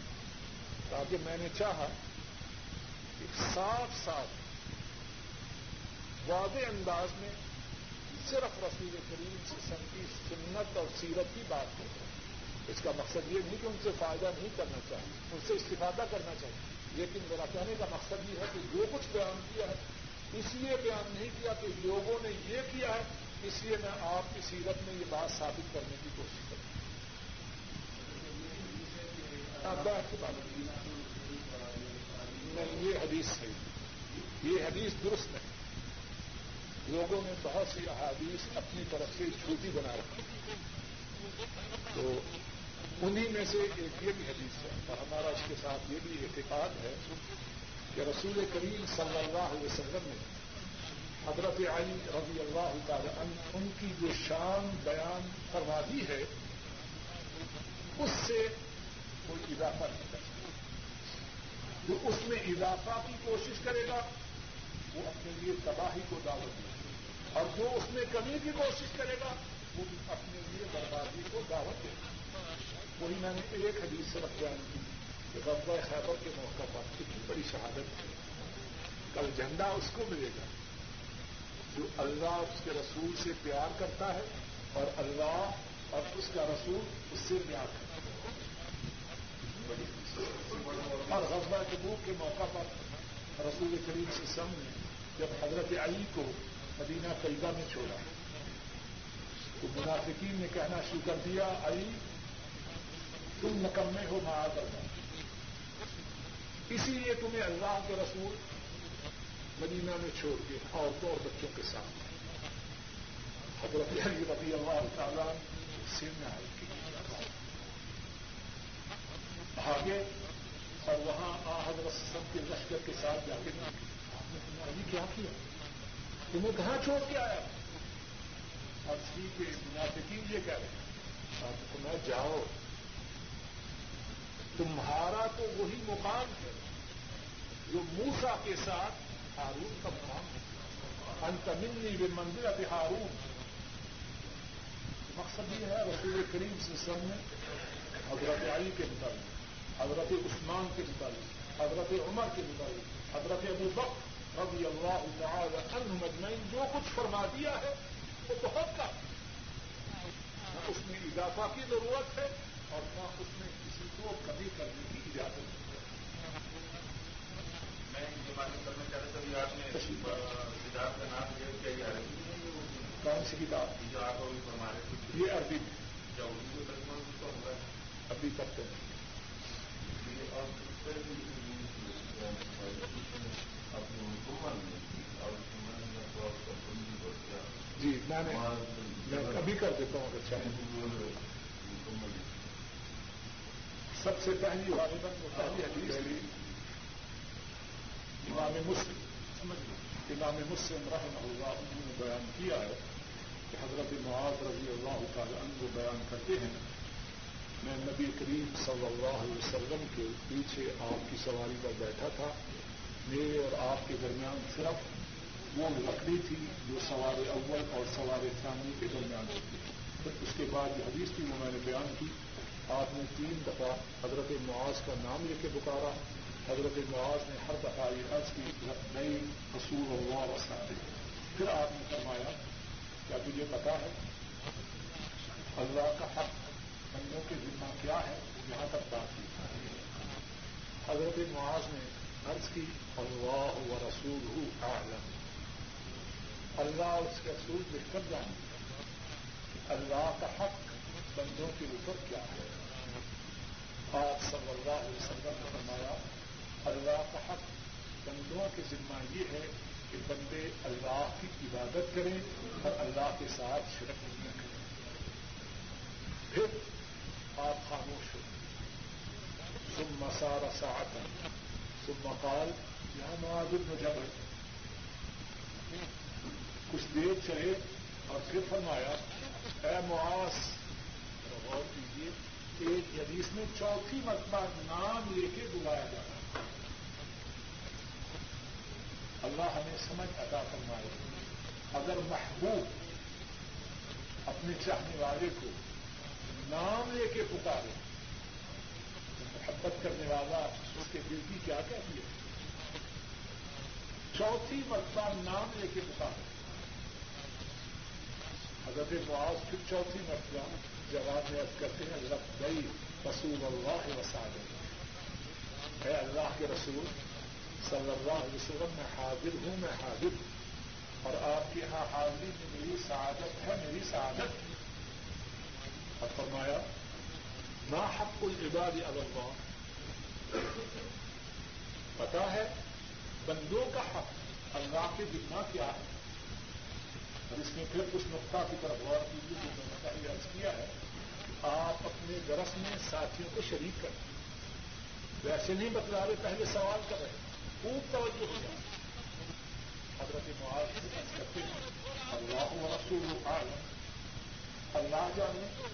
تاکہ میں نے چاہا کہ صاف صاف واضح انداز میں صرف رسول کریم سے سن کی سنت اور سیرت کی بات ہو اس کا مقصد یہ نہیں کہ ان سے فائدہ نہیں کرنا چاہیے ان سے استفادہ کرنا چاہیے لیکن میرا کہنے کا مقصد یہ ہے کہ جو کچھ بیان کیا ہے، اس لیے بیان نہیں کیا کہ لوگوں نے یہ کیا ہے، اس لیے میں آپ کی سیرت میں یہ بات ثابت کرنے کی کوشش کروں۔ نہیں، یہ حدیث صحیح یہ حدیث درست نہیں لوگوں نے بہت سی احادیث اپنی طرف سے چھوٹی بنا رکھی۔ تو انہیں میں سے ایک یہ بھی حدیث ہے اور ہمارا اس کے ساتھ یہ بھی اعتقاد ہے کہ رسول کریم صلی اللہ علیہ وسلم نے حضرت علی رضی اللہ تعالی ان کی جو شان بیان فرما دی ہے، اس سے کوئی اضافہ نہیں کر سکتا۔ جو اس میں اضافہ کی کوشش کرے گا، وہ اپنے لیے تباہی کو دعوت دے اور جو اس میں کمی کی کوشش کرے گا، وہ اپنے لیے بربادی کو دعوت دے گا۔ وہی میں نے ایک حدیث سے بیان کی کہ ربا خیبر کے موقع پر کتنی بڑی شہادت ہے۔ کل جھنڈا اس کو ملے گا۔ جو اللہ اس کے رسول سے پیار کرتا ہے اور اللہ اور اس کا رسول اس سے پیار کرتا ہے۔ اور غزبہ جموں کے موقع پر رسول کریم سے سم نے جب حضرت علی کو مدینہ طیبہ میں چھوڑا، تو منافقین نے کہنا شروع کر دیا، علی، تم نکمے ہو معاذ اللہ اسی لیے تمہیں اللہ کے رسول مدینہ میں چھوڑ کے عورتوں اور بچوں کے ساتھ حضرت علی رضی اللہ تعالیٰ سن میں آئے آگے اور وہاں حضرت سب کے لشکر کے ساتھ جا کے آپ نے تمہیں ابھی کیا کیا؟ تمہیں کہاں چھوڑ کے آیا؟ اور سی کے منافقین یہ کہہ رہے ہیں تمہیں جاؤ۔ تمہارا تو وہی مقام ہے جو موسا کے ساتھ ہارون کا مقام ہے۔ انتمنی بے مندر ابھی ہارون۔ مقصد یہ ہے رسول کریم سے سب نے حضرت علی کے مطابق حضرت عثمان کے مطابق حضرت عمر کے مطابق حضرت ابو بک رضی اللہ تعالی عنہ مجمعین جو کچھ فرما دیا ہے وہ بہت کا اس میں اضافہ کی ضرورت ہے اور نہ اس میں کسی کو کمی کرنے کی اجازت ہے۔ میں یہ معلوم کرنا چاہ رہا تھا آپ نے کتاب کا نام کیا جا رہی کون سی کتاب؟ جو آپ ابھی فرما رہے تھے۔ یہ عربی اردو کو ترجمہ اس کا ہوگا ابھی تک تو نہیں اپنی حکومت میں اور جی میں میں کبھی کر دیتا ہوں اچھا۔ ہے سب سے پہلی غالباً وہ پہلی حدیث امام مسلم امام مسلم رحمہ اللہ انہوں نے بیان کیا ہے کہ حضرت معاذ رضی اللہ تعالی عنہ کو بیان کرتے ہیں، میں نبی کریم صلی اللہ علیہ وسلم کے پیچھے آپ کی سواری پر بیٹھا تھا۔ میرے اور آپ کے درمیان صرف وہ لکڑی تھی جو سوار اول اور سوار ثانی کے درمیان ہوتی پھر اس کے بعد یہ حدیث تھی وہ میں نے بیان کی۔ آپ نے تین دفعہ حضرت معاذ کا نام لے کے پکارا۔ حضرت معاذ نے ہر دفعہ یہ عرض کی نئی اصول اللہ وساتے پھر آپ نے فرمایا، کیا تجھے پتا ہے اللہ کا حق بندوں کے ذمہ کیا ہے؟ یہاں تک بات کی حضرت معاذ نے عرض کی، اللہ و رسول ہوں اللہ اور اس کے اصول رسول بہتر جان اللہ کا حق بندوں کے اوپر کیا ہے؟ آپ صلی اللہ علیہ وسلم نے فرمایا، اللہ کا حق بندوں کے ذمہ یہ ہے کہ بندے اللہ کی عبادت کریں اور اللہ کے ساتھ شرک نہ کریں پھر آپ خاموش ہو سم مسارا سات سم مقال یہاں معذر میں جب کچھ دیر چلے اور پھر فرمایا، اے معاذ، غور کیجیے ایک حدیث میں چوتھی مرتبہ نام لے کے بلایا جا رہا اللہ ہمیں سمجھ عطا فرمائے، اگر محبوب اپنے چاہنے والے کو نام لے کے پکارے، تو محبت کرنے والا اس کے دل کی کیا کہتی ہے؟ چوتھی مرتبہ نام لے کے پکارے۔ حضرت معاذ پھر چوتھی مرتبہ جواب میں کرتے ہیں رب گئی رسول اللہ وساد اے اللہ کے رسول، صلی اللہ علیہ وسلم، میں حاضر ہوں، میں حاضر ہوں۔ اور آپ کے یہاں حاضری میں میری سعادت ہے، میری سعادت۔ اور فرمایا نا حق العباد اللہ۔ پتا ہے، بندوں کا حق اللہ کے ذمہ کیا ہے؟ اور اس میں پھر کچھ نقطہ کی طرف غور کیجیے جو میں نے پہلے عرض کیا ہے آپ اپنے درس میں ساتھیوں کو شریک کریں۔ ویسے نہیں بتلا رہے، پہلے سوال کر رہے خوب توجہ ہو جائے حضرت معاذ کرتے ہیں۔ اللہ و رسول عالم اللہ جانے،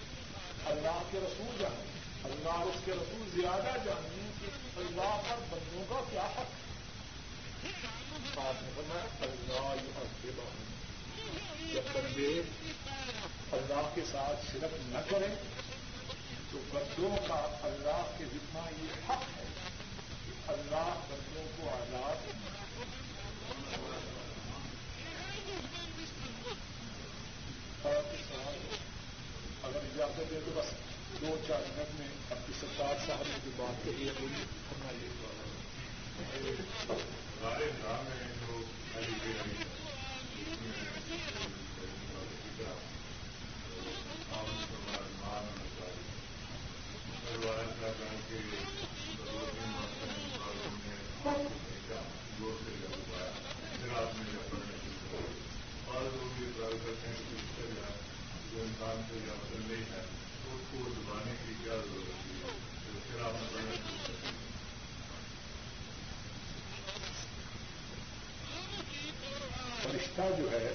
اللہ کے رسول جانے۔ اللہ اور اس کے رسول زیادہ جانے کہ اللہ پر بندوں کا کیا حق آپ نے بنایا اللہ اور جب بندے اللہ کے ساتھ شرک نہ کریں تو بندوں کا اللہ کے ذمہ یہ حق ہے کہ اللہ بندوں کو آزاد اگر اجازت دے تو بس دو چار منٹ میں اپنی سرکار صاحب نے جو بات کہی ہے وہی ہمارے جو کہ وہ بھی ٹرائی کرتے ہیں کہ اس سے جو انسان سے یا بدل نہیں ہے اس کو دبانے کی کیا ضرورت ہے پھر آپ نے بڑھنا فرشتہ جو ہے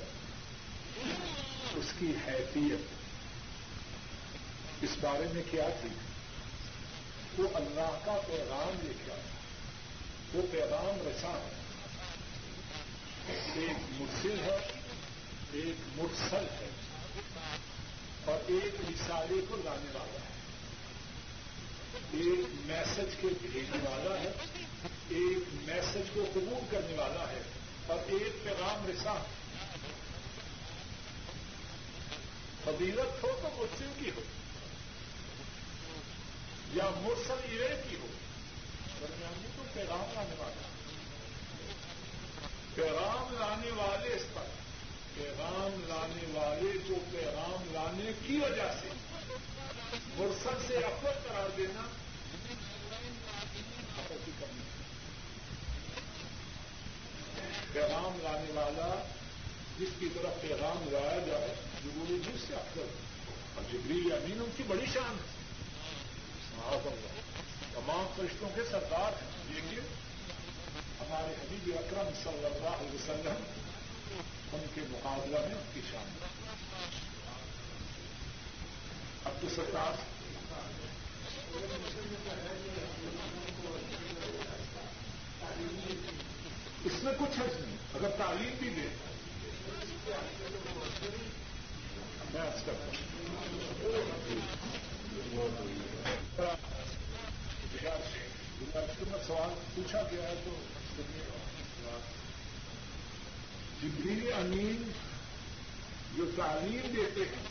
اس کی حیثیت اس بارے میں کیا تھی؟ وہ اللہ کا پیغام لے کے آیا وہ پیغام رسا ہے۔ ایک مرسل ہے، ایک مرسل ہے، اور ایک رسالے کو لانے والا ہے۔ ایک میسج کے بھیجنے والا ہے، ایک میسج کو قبول کرنے والا ہے، اور ایک پیغام رسا فضیلت ہو تو مسلم کی ہو۔ یا مرسل ایرے کی ہو درمیانی تو پیغام لانے والا پیغام لانے والے اس پر۔ پیغام لانے والے کو پیغام لانے کی وجہ سے مرسل سے افر قرار دینا کی کمی ہے پیغام لانے والا جس کی طرف پیغام لایا جائے ضروری جس سے اکثر اور جبری امین ان کی بڑی شان ہے۔ تمام فرشتوں کے سردار ہیں۔ لیکن ہمارے حبیب اکرم صلی اللہ علیہ وسلم ان کے مقابلہ میں ان کی شان اب تو سرکار اس میں کچھ حرض نہیں۔ اگر تعلیم بھی دے۔ میں آج کرتا میں سوال پوچھا گیا ہے تو جبریل امین جو تعلیم دیتے ہیں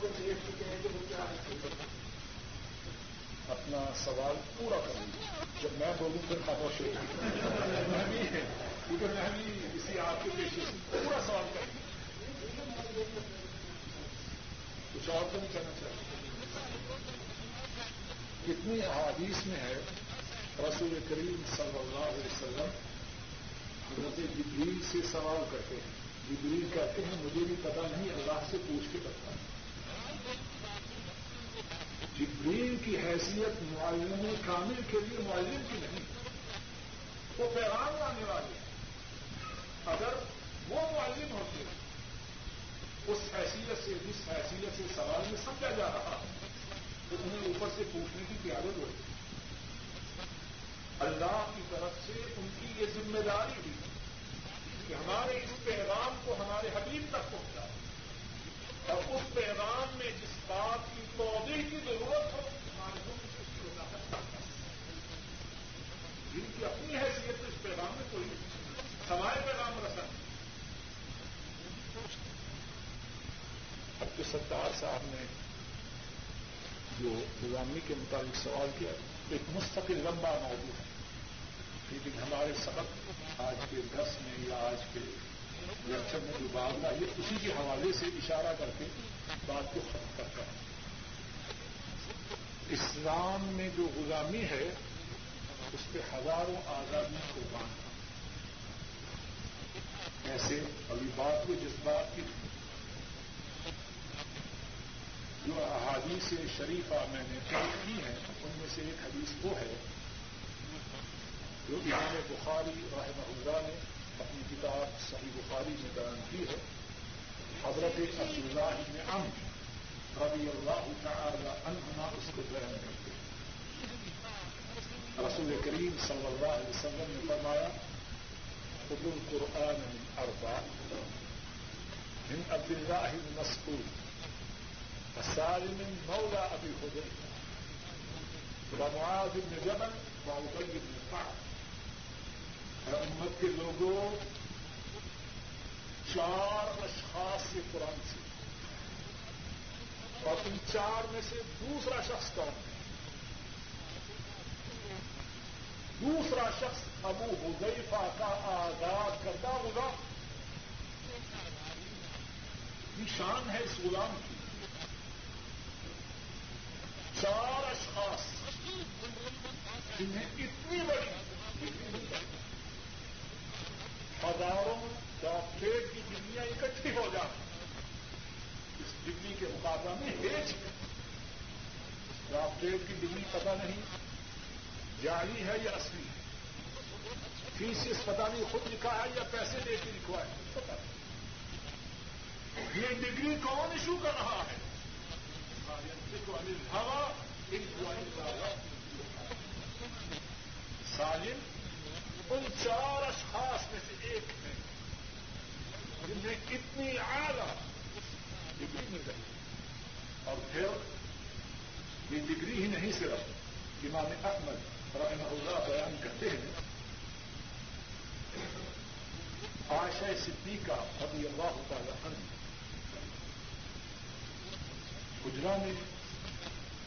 کو دیکھ چکے ہیں کہ وہ کیا اپنا سوال پورا کروں جب میں بولوں پھر خاموش ہو میں بھی اسی آپ کے پیشے سے پورا سوال کریں کچھ اور تو نہیں کہنا چاہیے کتنی احادیث میں ہے رسول کریم صلی اللہ علیہ وسلم حضرت جبریل سے سوال کرتے ہیں۔ جبریل کہتے ہیں، مجھے بھی پتا نہیں، اللہ سے پوچھ کے بتا جبریل کی حیثیت معلم کامل کے لیے، معلم کی نہیں، وہ پیغام لانے والے اگر وہ معلم ہوتے، اس حیثیت سے، جس حیثیت سے سوال میں سمجھا جا رہا، تو انہیں اوپر سے پوچھنے کی پیادت ہوتی اللہ کی طرف سے ان کی یہ ذمہ داری ہوئی کہ ہمارے اس پیغام کو ہمارے حبیب تک پہنچا اور اس پیغام میں جس بات کی توضیح کی ضرورت ہو ہمارے ملک سے اس کی وضاحت جن کی اپنی حیثیت اس پیغام میں کوئی ہمارے پیغام رسن اب جو ستار صاحب نے جو غلامی کے مطابق سوال کیا، ایک مستقل لمبا موضوع ہے۔ لیکن ہمارے سبق آج کے دس میں یا آج کے لیکچر میں جو بات آئی ہے، اسی کے حوالے سے اشارہ کر کے بات کو ختم کرتا ہوں۔ اسلام میں جو غلامی ہے، اس پہ ہزاروں آزادیوں کو باندھنا ایسے ابھی بات کو جس بات کی جو احادیث شریفہ میں نے طے کی ہے ان میں سے ایک حدیث وہ ہے جو امام بخاری رحمہ اللہ نے اپنی کتاب صحیح بخاری میں بیان کی ہے۔ حضرت عبداللہ نے ام ربی اللہ تعالی عنہما اس کو بیان کرتے ہیں۔ رسول کریم صلی اللہ علیہ وسلم نے فرمایا خد القرآن من اربع من عبد الله المسعود فسالم مولى ابي حذيفه ومعاذ بن جبل وابي بن كعب امت کے لوگوں چار اشخاص سے قرآن سے. اور ان چار میں سے دوسرا شخص کون؟ ہے دوسرا شخص ابو حذیفہ کا آزاد کرتا ہوگا. نشان ہے اس غلام کی. چار اشخاص جنہیں اتنی بڑی ہزاروں ڈاکٹریٹ کی ڈگریاں اکٹھی ہو جائیں اس ڈگری کے مقابلہ میں ہیچ ڈاکٹریٹ کی ڈگری پتہ نہیں جاری ہے یا اصلی ہے۔ فیس پتہ نہیں خود لکھا ہے یا پیسے دے کے لکھوا ہے۔ پتا نہیں یہ ڈگری کون ایشو کر رہا ہے؟ سالم ان چار اشخاص میں سے ایک ہے۔ جنہیں کتنی اعلی ڈگری مل رہی اور پھر یہ ڈگری ہی نہیں صرف امام احمد رحمہ اللہ بیان کرتے ہیں آشا صدیقہ رضی اللہ تعالی عنہ گجرا میں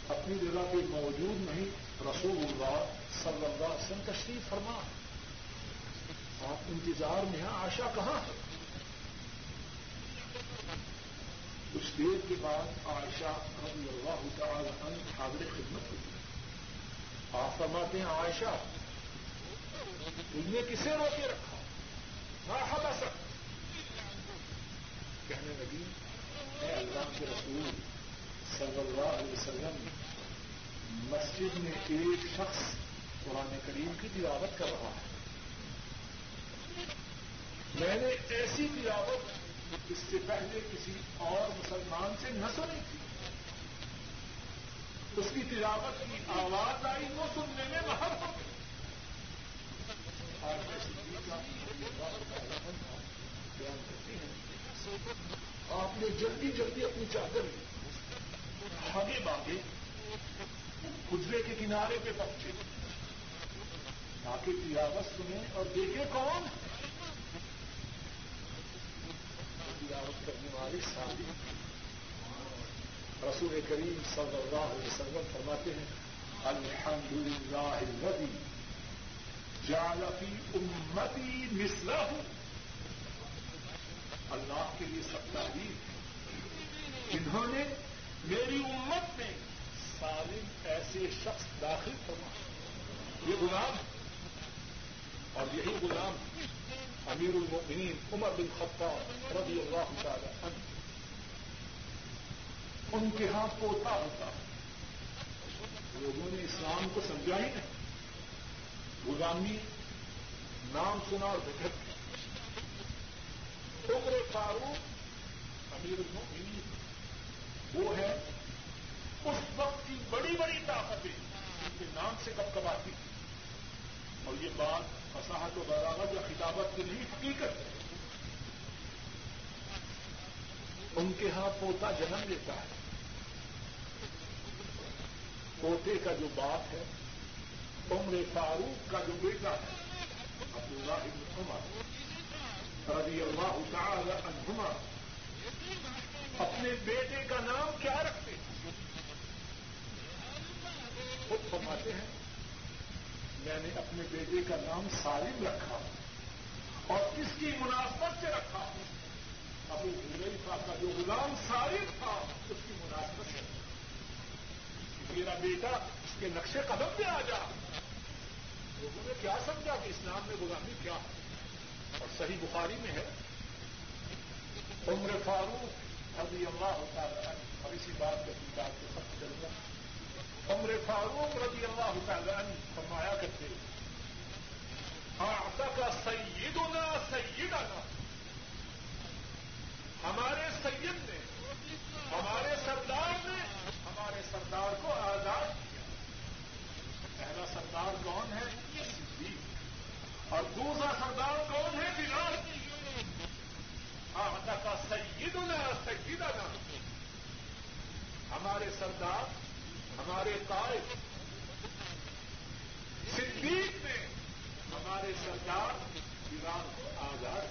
اپنی جگہ پہ موجود نہیں، رسول اللہ صلی اللہ علیہ وسلم تشریف فرما۔ آپ انتظار میں ہیں آشا کہاں ہے؟ کچھ دیر کے بعد عائشہ رضی اللہ تعالی عنہ حاضر خدمت ہوئی آپ فرماتے ہیں، عائشہ، تم نے کسے روکے رکھا؟ نہ ہم کہنے لگی، اے اللہ کے رسول صلی اللہ علیہ وسلم مسجد میں ایک شخص قرآن کریم کی تلاوت کر رہا ہے۔ میں نے ایسی تلاوت اس سے پہلے کسی اور مسلمان سے نہ سنی تھی۔ اس کی تلاوت کی آواز آئی، وہ سننے میں محب ہو گئی۔ آپ نے جلدی جلدی اپنی چادر لی۔ آگے باغے گزرے کے کنارے پہ پہنچے۔ باقی تلاوت سنیں اور دیکھے کون؟ تلاوت کرنے والے ساتھی رسول کریم صلی اللہ علیہ وسلم فرماتے ہیں الحمد للہ الذي جالفی امتی مسلا اللہ کے لیے سب تعریف۔ ہے انہوں نے میری امت میں سالم ایسے شخص داخل کرنا یہ غلام اور یہی غلام امیر المؤمنین عمر بن خطاب رضی اللہ تعالی عنہ۔ ان کے ہاں پوتا ہوتا۔ لوگوں نے اسلام کو سمجھا ہی نہیں۔ غلامی، نام سنا اور بھٹک عمر فاروق امیر المؤمنین وہ ہے اس وقت کی بڑی بڑی طاقتیں ان کے نام سے کب کب آتی تھی۔ اور یہ بات فصاحت و بغاوت یا خطابت کی نہیں، حقیقت ہے۔ ان کے ہاں پوتا جنم لیتا ہے۔ پوتے کا جو باپ ہے، عمر فاروق کا جو بیٹا ہے، عبداللہ بن عمر رضی اللہ تعالی عنہما۔ اپنے بیٹے کا نام کیا رکھتے ہیں؟ خود فرماتے ہیں، میں نے اپنے بیٹے کا نام سالم رکھا اور کس کی مناسبت سے رکھا۔ ابو حلیفہ کا جو غلام سالم تھا، اس کی مناسبت سے۔ میرا بیٹا اس کے نقشے قدم پہ آ جا۔ لوگوں نے کیا سمجھا کہ اسلام میں غلامی کیا؟ ہے اور صحیح بخاری میں ہے، عمر فاروق ابھی اللہ ہوتا ہے اور اسی بات کا بات کے سب چل گا۔ عمر فاروق رضی اللہ تعالی عنہ فرمایا کرتے آتا کا سیدنا سیدنا، ہمارے سید نے، ہمارے سردار نے ہمارے سردار کو آزاد کیا۔ پہلا سردار کون ہے؟ صدیق اور دوسرا سردار کون ہے؟ بلال آتا کا سیدنا سیدنا۔ ہمارے سردار، ہمارے قائد۔ صدیق نے ہمارے سرکار ایران کو آزاد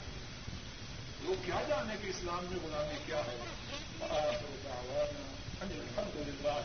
وہ کیا جانے کہ اسلام میں غلامی کیا ہے؟ الحمد للہ